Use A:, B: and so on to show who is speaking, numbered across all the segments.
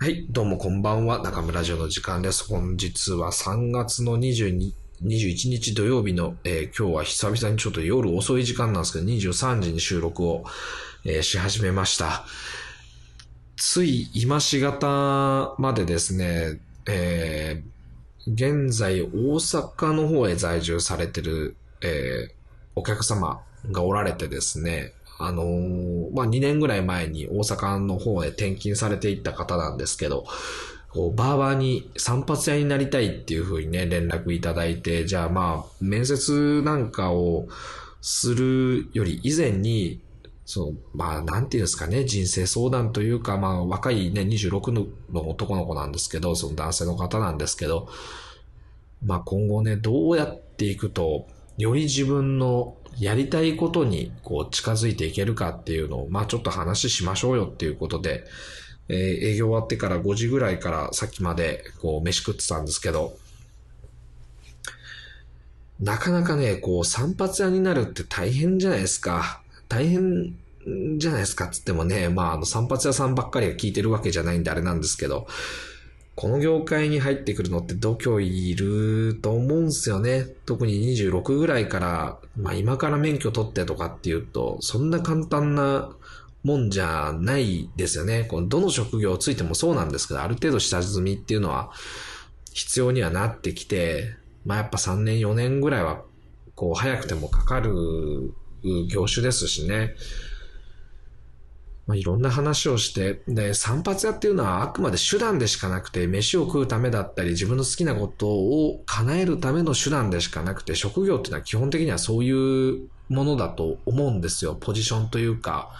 A: はい、どうもこんばんは。中村城の時間です。本日は3月の22 21日土曜日の、えー今日は久々にちょっと夜遅い時間なんですけど、23時に収録を、えーし始めました。つい今しがたまでですね、えー現在大阪の方へ在住されてる、えお客様がおられてですね、あのーまあ、2年ぐらい前に大阪の方へ転勤されていった方なんですけど、こうバーバーに散髪屋になりたいっていう風にね、連絡いただいて、じゃあまあ、面接なんかをするより以前に、その、まあ、なんていうんですかね、人生相談というか、まあ、若いね、26のの男の子なんですけど、その男性の方なんですけど、まあ、今後ね、どうやっていくと、より自分のやりたいことにこう近づいていけるかっていうのを、まあちょっと話しましょうよっていうことで、えー営業終わってから5時ぐらいからさっきまでこう飯食ってたんですけど、なかなかね、こう散髪屋になるって大変じゃないですか。大変じゃないですかっつってもね、まああの散髪屋さんばっかりが聞いてるわけじゃないんであれなんですけど、この業界に入ってくるのって度胸いると思うんすよね。特に26ぐらいから、まあ今から免許取ってとかっていうと、そんな簡単なもんじゃないですよね。このどの職業ついてもそうなんですけど、ある程度下積みっていうのは必要にはなってきて、まあやっぱ3年4年ぐらいは、こう早くてもかかる業種ですしね。まあ、いろんな話をして、で、散髪屋っていうのはあくまで手段でしかなくて、飯を食うためだったり、自分の好きなことを叶えるための手段でしかなくて、職業っていうのは基本的にはそういうものだと思うんですよ。ポジションというか、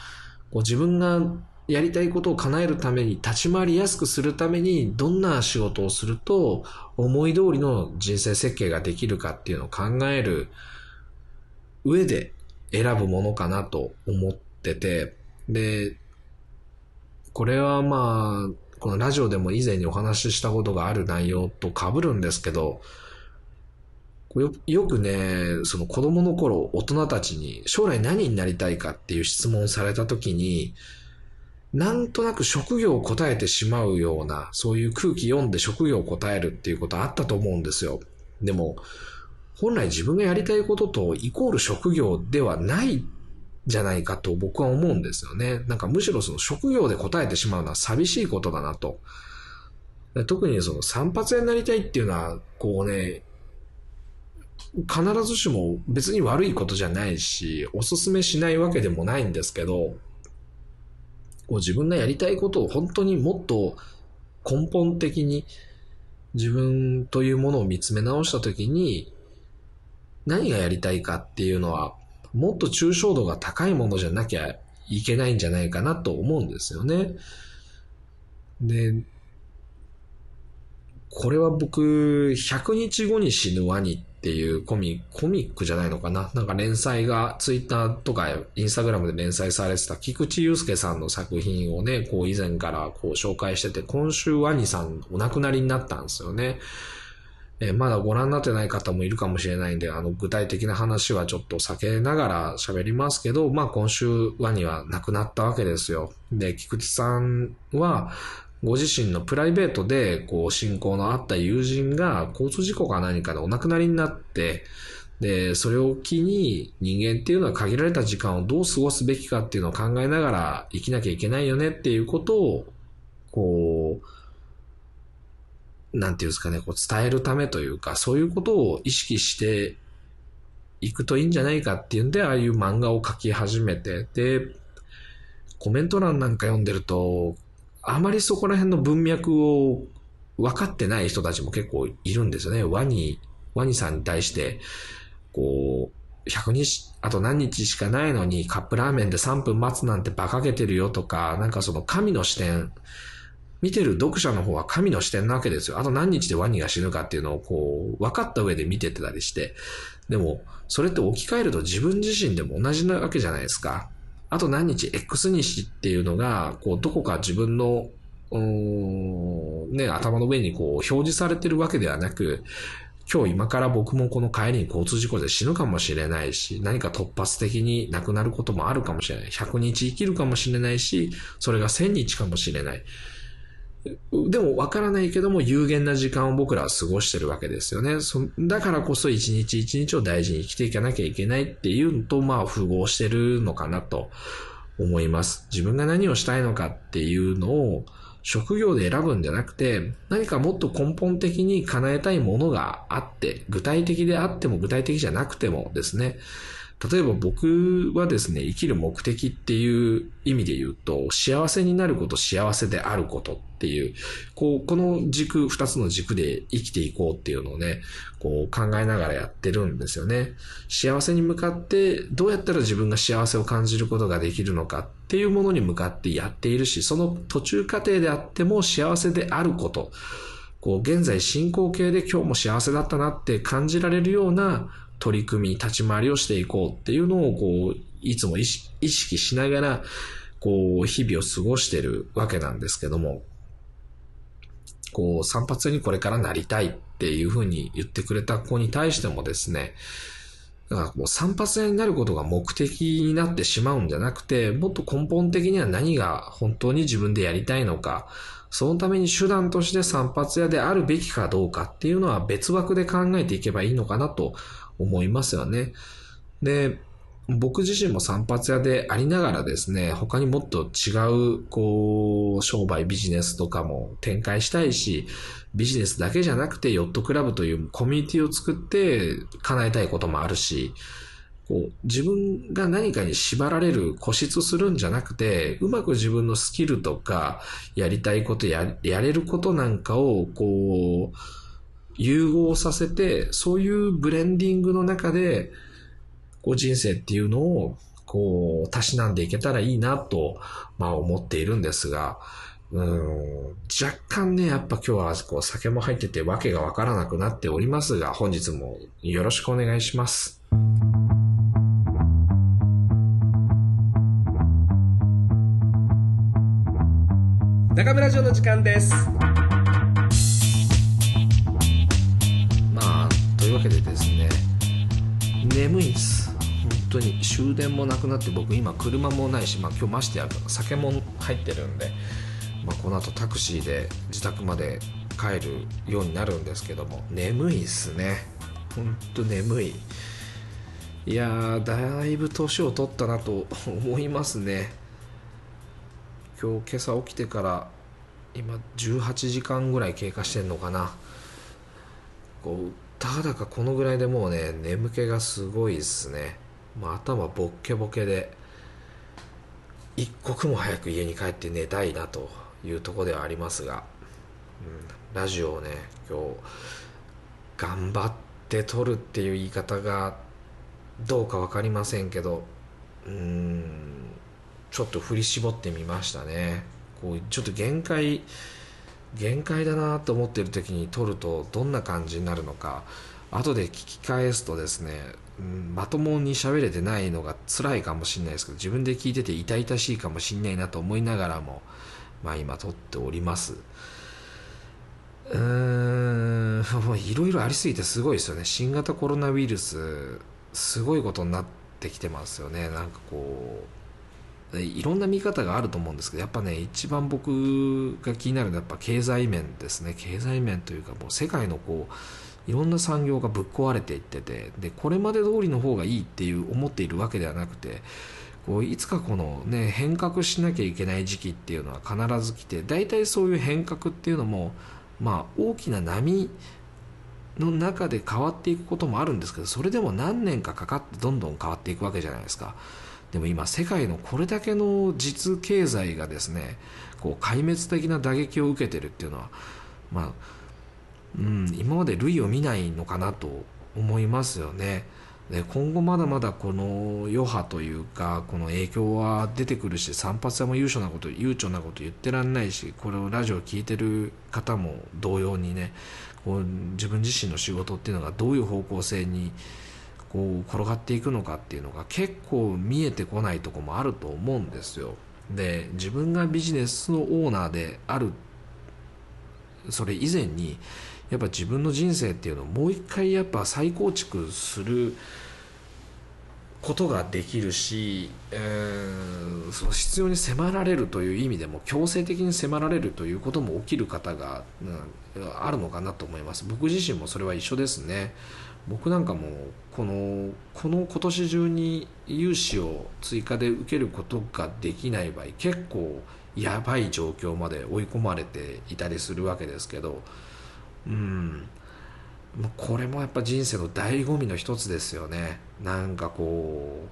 A: こう自分がやりたいことを叶えるために、立ち回りやすくするために、どんな仕事をすると、思い通りの人生設計ができるかっていうのを考える上で選ぶものかなと思ってて、で、これはまあ、このラジオでも以前にお話ししたことがある内容と被るんですけど、よよくね、その子供の頃、大人たちに将来何になりたいかっていう質問された時に、なんとなく職業を答えてしまうような、そういう空気読んで職業を答えるっていうことあったと思うんですよ。でも、本来自分がやりたいこととイコール職業ではないじゃないかと僕は思うんですよね。なんかむしろその職業で答えてしまうのは寂しいことだなと。特にその散髪屋になりたいっていうのは、こうね、必ずしも別に悪いことじゃないし、おすすめしないわけでもないんですけど、こう自分がやりたいことを本当にもっと根本的に自分というものを見つめ直したときに、何がやりたいかっていうのは、もっと抽象度が高いものじゃなきゃいけないんじゃないかなと思うんですよね。で、これは僕、100日後に死ぬワニっていうコミコミックじゃないのかな？なんか連載がツイッターとかインスタグラムで連載されてた菊池雄介さんの作品をね、こう以前からこう紹介してて、今週ワニさんお亡くなりになったんですよね。えまだご覧になってない方もいるかもしれないんで、あの、具体的な話はちょっと避けながら喋りますけど、まあ今週ワニは亡くなったわけですよ。で、菊池さんは、ご自身のプライベートで、こう、親交のあった友人が交通事故か何かでお亡くなりになって、で、それを機に人間っていうのは限られた時間をどう過ごすべきかっていうのを考えながら生きなきゃいけないよねっていうことを、こう、なんていうんですかね、こう伝えるためというか、そういうことを意識していくといいんじゃないかっていうんで、ああいう漫画を描き始めて、で、コメント欄なんか読んでると、あまりそこら辺の文脈を分かってない人たちも結構いるんですよね。ワニ、ワニさんに対して、こう、100日、あと何日しかないのにカップラーメンで3分待つなんて馬鹿げてるよとか、なんかその神の視点、見てる読者の方は神の視点なわけですよ。あと何日でワニが死ぬかっていうのをこう、分かった上で見ててたりして。でも、それって置き換えると自分自身でも同じなわけじゃないですか。あと何日 X 日っていうのが、こう、どこか自分の、ね、頭の上にこう、表示されてるわけではなく、今日今から僕もこの帰りに交通事故で死ぬかもしれないし、何か突発的に亡くなることもあるかもしれない。100日生きるかもしれないし、それが1000日かもしれない。でも分からないけども有限な時間を僕らは過ごしてるわけですよね。だからこそ一日一日を大事に生きていかなきゃいけないっていうのと、まあ符合してるのかなと思います。自分が何をしたいのかっていうのを職業で選ぶんじゃなくて、何かもっと根本的に叶えたいものがあって、具体的であっても具体的じゃなくてもですね、例えば僕はですね、生きる目的っていう意味で言うと、幸せになること、幸せであることっていう、こう、この軸、二つの軸で生きていこうっていうのをね、こう考えながらやってるんですよね。幸せに向かって、どうやったら自分が幸せを感じることができるのかっていうものに向かってやっているし、その途中過程であっても幸せであること、こう、現在進行形で今日も幸せだったなって感じられるような取り組み、立ち回りをしていこうっていうのを、こう、いつも意識しながら、こう、日々を過ごしてるわけなんですけども、こう、散髪にこれからなりたいっていうふうに言ってくれた子に対してもですね、だからもう散髪屋になることが目的になってしまうんじゃなくて、もっと根本的には何が本当に自分でやりたいのか、そのために手段として散髪屋であるべきかどうかっていうのは別枠で考えていけばいいのかなと思いますよね。で、僕自身も散髪屋でありながらですね、他にもっと違う、こう、商売、ビジネスとかも展開したいし、ビジネスだけじゃなくて、ヨットクラブというコミュニティを作って叶えたいこともあるし、こう、自分が何かに縛られる、固執するんじゃなくて、うまく自分のスキルとか、やりたいことや、やれることなんかを、こう、融合させて、そういうブレンディングの中で、こう人生っていうのを、こう、たしなんでいけたらいいなと、まあ思っているんですが、うん、若干ね、やっぱ今日はこう酒も入っててわけがわからなくなっておりますが、本日もよろしくお願いします。中村城の時間です。わけでですね眠いんです。本当に。終電もなくなって僕今車もないし、まあ、今日ましてや酒も入ってるんで、まあ、この後タクシーで自宅まで帰るようになるんですけども眠いっすね。本当眠い。いやだいぶ年を取ったなと 思いますね。今日今朝起きてから今18時間ぐらい経過してんのかな。こうただかこのぐらいでもうね眠気がすごいですね、まあ、頭ボッケボケで一刻も早く家に帰って寝たいなというとこではありますが、うん、ラジオをね今日頑張って撮るっていう言い方がどうか分かりませんけどうんちょっと振り絞ってみましたね。こうちょっと限界限界だなと思ってる時に撮るとどんな感じになるのか。後で聞き返すとですね、うん、まともに喋れてないのが辛いかもしれないですけど自分で聞いてて痛々しいかもしれないなと思いながらもまあ今撮っております。うーんいろいろありすぎてすごいですよね。新型コロナウイルスすごいことになってきてますよね。なんかこういろんな見方があると思うんですけどやっぱね一番僕が気になるのはやっぱ経済面ですね経済面というかもう世界のこういろんな産業がぶっ壊れていっててでこれまで通りの方がいいっていう思っているわけではなくてこういつかこのね変革しなきゃいけない時期っていうのは必ず来て大体そういう変革っていうのもまあ大きな波の中で変わっていくこともあるんですけどそれでも何年かかかってどんどん変わっていくわけじゃないですか。でも今世界のこれだけの実経済がですねこう壊滅的な打撃を受けてるっていうのはまあうん今まで類を見ないのかなと思いますよね。で今後まだまだこの余波というかこの影響は出てくるし散髪屋も悠長なこと悠長なこと言ってらんないしこれをラジオ聞いてる方も同様にねこう自分自身の仕事っていうのがどういう方向性にこう転がっていくのかっていうのが結構見えてこないとこもあると思うんですよ。で自分がビジネスのオーナーである。それ以前にやっぱ自分の人生っていうのをもう一回やっぱ再構築することができるし、えー、その必要に迫られるという意味でも強制的に迫られるということも起きる方が、うん、あるのかなと思います。僕自身もそれは一緒ですね。僕なんかもこのこの今年中に融資を追加で受けることができない場合結構やばい状況まで追い込まれていたりするわけですけどうん。これもやっぱ人生の醍醐味の一つですよね。なんかこ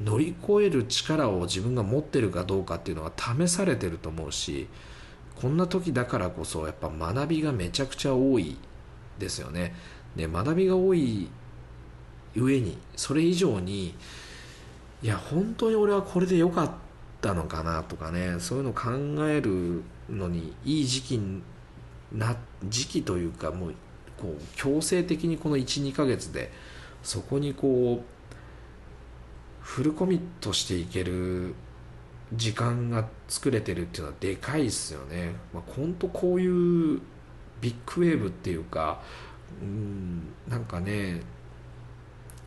A: う乗り越える力を自分が持ってるかどうかっていうのは試されてると思うしこんな時だからこそやっぱ学びがめちゃくちゃ多いですよね。で学びが多い上にそれ以上にいや本当に俺はこれで良かったのかなとかねそういうのを考えるのにいい時期な時期というかもうこう強制的にこの12ヶ月でそこにこうフルコミットしていける時間が作れてるっていうのはでかいですよね。まあ、本当こういうビッグウェーブっていうかうんなんかね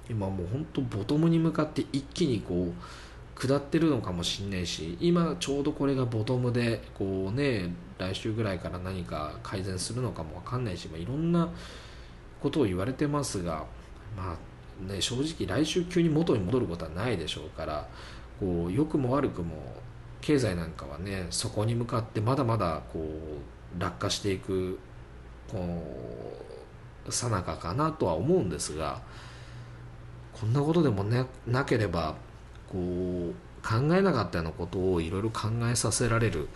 A: 今もう本当ボトムに向かって一気にこう下ってるのかもしんないし今ちょうどこれがボトムでこうね来週ぐらいから何か改善するのかも分かんないし、まあ、いろんなことを言われてますがまあね正直来週急に元に戻ることはないでしょうからこう良くも悪くも経済なんかはねそこに向かってまだまだこう落下していくこうさなかかなとは思うんですがこんなことでも、ね、なければこう考えなかったようなことをいろいろ考えさせられる。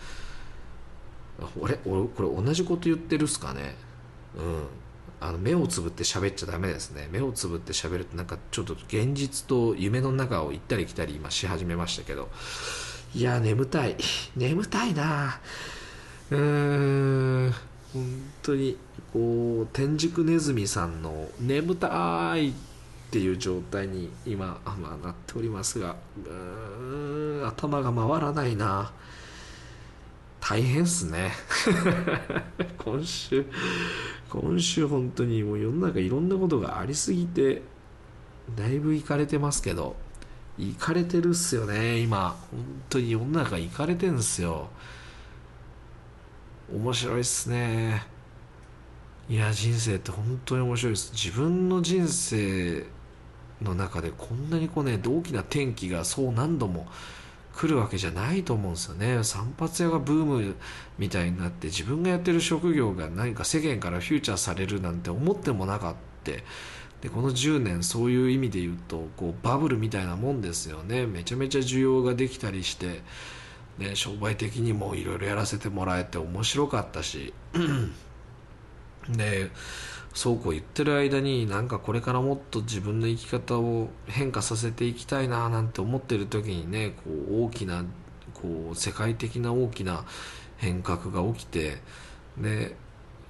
A: 俺俺これ同じこと言ってるっすかね。うん。あの目をつぶって喋っちゃダメですね。目をつぶって喋るってなんかちょっと現実と夢の中を行ったり来たり今し始めましたけど。いや眠たい。眠たいな。うーん。本当にこう天竺ネズミさんの「眠たい」っていう状態に今、まあ、なっておりますがうん頭が回らないな。大変っすね。今週今週本当にもう世の中いろんなことがありすぎてだいぶいかれてますけどいかれてるっすよね今。本当に世の中いかれてんすよ。面白いっすね。いや人生って本当に面白いです。自分の人生の中でこんなにこうね大きな転機がそう何度も来るわけじゃないと思うんですよね。散髪屋がブームみたいになって自分がやってる職業が何か世間からフューチャーされるなんて思ってもなかったでこの10年そういう意味で言うとこうバブルみたいなもんですよね。めちゃめちゃ需要ができたりして、ね、商売的にもいろいろやらせてもらえて面白かったし。でそうこう言ってる間になんかこれからもっと自分の生き方を変化させていきたいななんて思ってる時にねこう大きなこう世界的な大きな変革が起きてで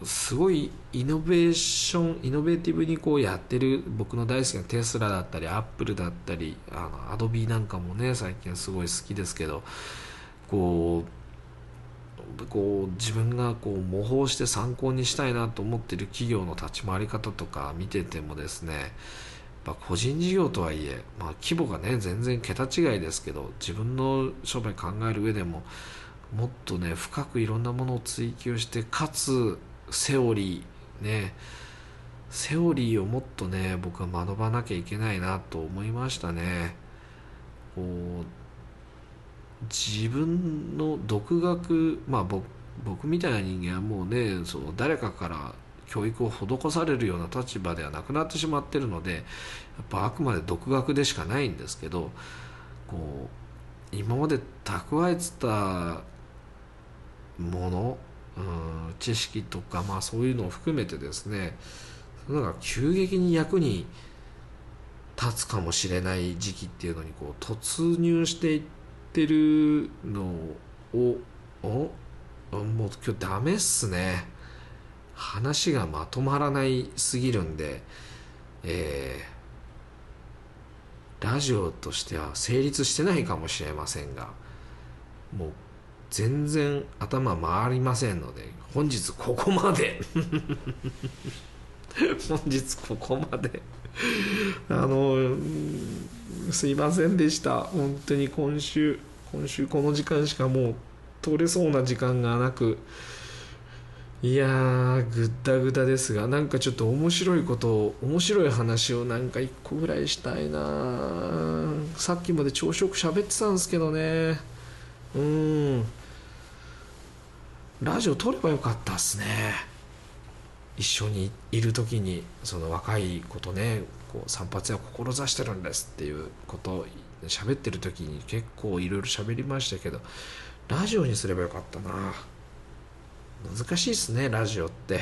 A: すごいイノベーションイノベーティブにこうやってる僕の大好きなテスラだったりアップルだったりあのアドビーなんかもね最近すごい好きですけどこうこう自分がこう模倣して参考にしたいなと思ってる企業の立ち回り方とか見ててもですねやっぱ個人事業とはいえ、まあ、規模がね全然桁違いですけど自分の商売考える上でももっとね深くいろんなものを追求してかつセオリーねセオリーをもっとね僕は学ばなきゃいけないなと思いましたね。こう自分の独学まあ僕僕みたいな人間はもうねその誰かから教育を施されるような立場ではなくなってしまってるのでやっぱあくまで独学でしかないんですけどこう今まで蓄えてたもの、うん、知識とか、まあ、そういうのを含めてですねなんか急激に役に立つかもしれない時期っていうのにこう突入していってってるのをおもう今日ダメっすね。話がまとまらないすぎるんでえー、ラジオとしては成立してないかもしれませんがもう全然頭回りませんので本日ここまで。本日ここまで。あのすいませんでした。本当に今週今週この時間しかもう通れそうな時間がなく。いやーぐったぐたですがなんかちょっと面白いことを面白い話をなんか一個ぐらいしたいなさっきまで朝食喋ってたんですけどね。うん。ラジオ撮ればよかったっすね。一緒にいる時にその若い子とねこう散髪屋を志してるんですっていうことを喋ってる時に結構いろいろ喋りましたけどラジオにすればよかったな。難しいですねラジオって。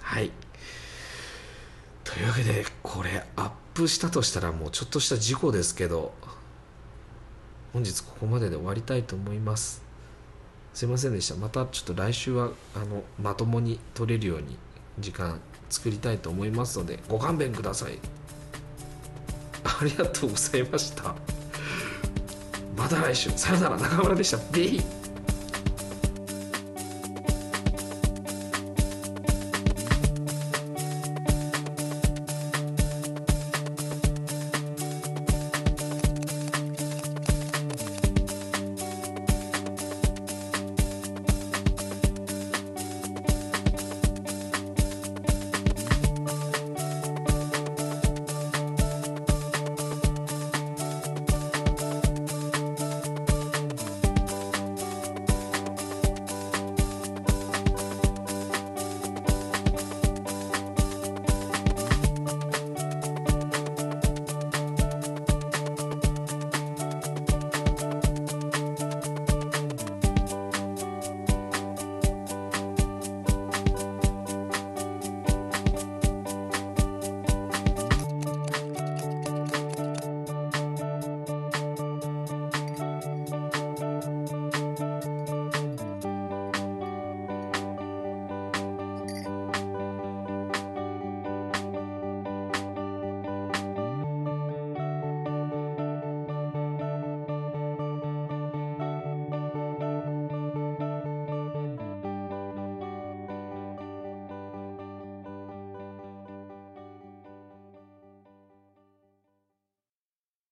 A: はい。というわけでこれアップしたとしたらもうちょっとした事故ですけど本日ここまでで終わりたいと思います。すいませんでした。またちょっと来週はあのまともに取れるように時間作りたいと思いますのでご勘弁ください。ありがとうございました。また来週。さよなら。中村でした。ベイ